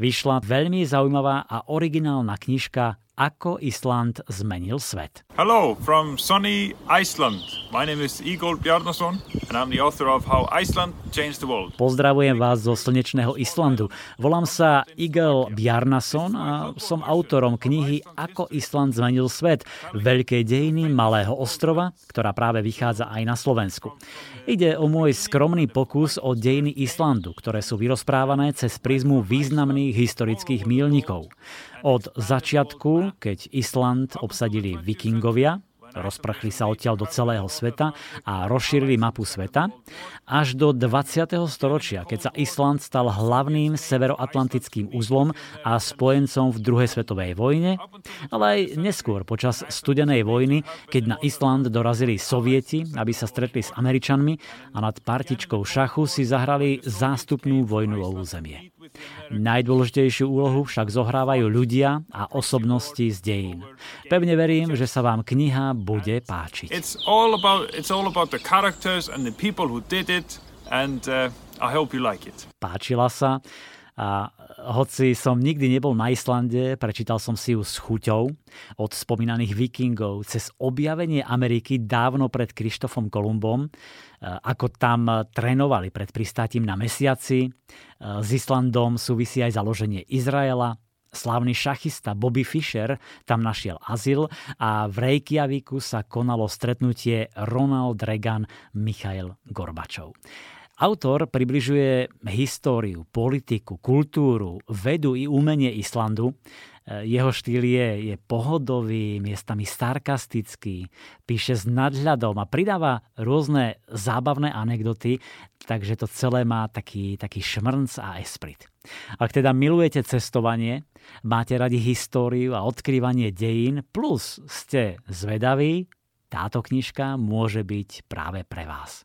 vyšla veľmi zaujímavá a originálna knižka ako Island zmenil svet. Hello from sunny Iceland. My name is Igor Bjarnason and I'm the author of How Iceland Changed the World. Pozdravujem vás zo slnečného Islandu. Volám sa Igor Bjarnason a som autorom knihy Ako Island zmenil svet. Veľké dejiny malého ostrova, ktorá práve vychádza aj na Slovensku. Ide o môj skromný pokus o dejiny Islandu, ktoré sú vyrozprávané cez prízmu významných historických mílnikov. Od začiatku, keď Island obsadili vikingovia, rozprchli sa odtiaľ do celého sveta a rozšírili mapu sveta, až do 20. storočia, keď sa Island stal hlavným severoatlantickým uzlom a spojencom v druhej svetovej vojne, ale aj neskôr počas studenej vojny, keď na Island dorazili sovieti, aby sa stretli s Američanmi a nad partičkou šachu si zahrali zástupnú vojnu o územie. Najdôležitejšiu úlohu však zohrávajú ľudia a osobnosti z dejín. Pevne verím, že sa vám kniha bude páčiť. It's all about, it's all about the characters and the people who did it and uh, I hope you like it. Páčila sa a hoci som nikdy nebol na Islande, prečítal som si ju s chuťou od spomínaných vikingov cez objavenie Ameriky dávno pred Krištofom Kolumbom, e, ako tam trénovali pred pristátím na mesiaci. E, s Islandom súvisí aj založenie Izraela, Slavný šachista Bobby Fischer tam našiel azyl a v Reykjaviku sa konalo stretnutie Ronald Reagan Michail Gorbačov. Autor približuje históriu, politiku, kultúru, vedu i umenie Islandu. E, jeho štýl je, je pohodový, miestami sarkastický, píše s nadhľadom a pridáva rôzne zábavné anekdoty, takže to celé má taký, taký šmrnc a esprit. Ak teda milujete cestovanie, máte radi históriu a odkrývanie dejín, plus ste zvedaví, táto knižka môže byť práve pre vás.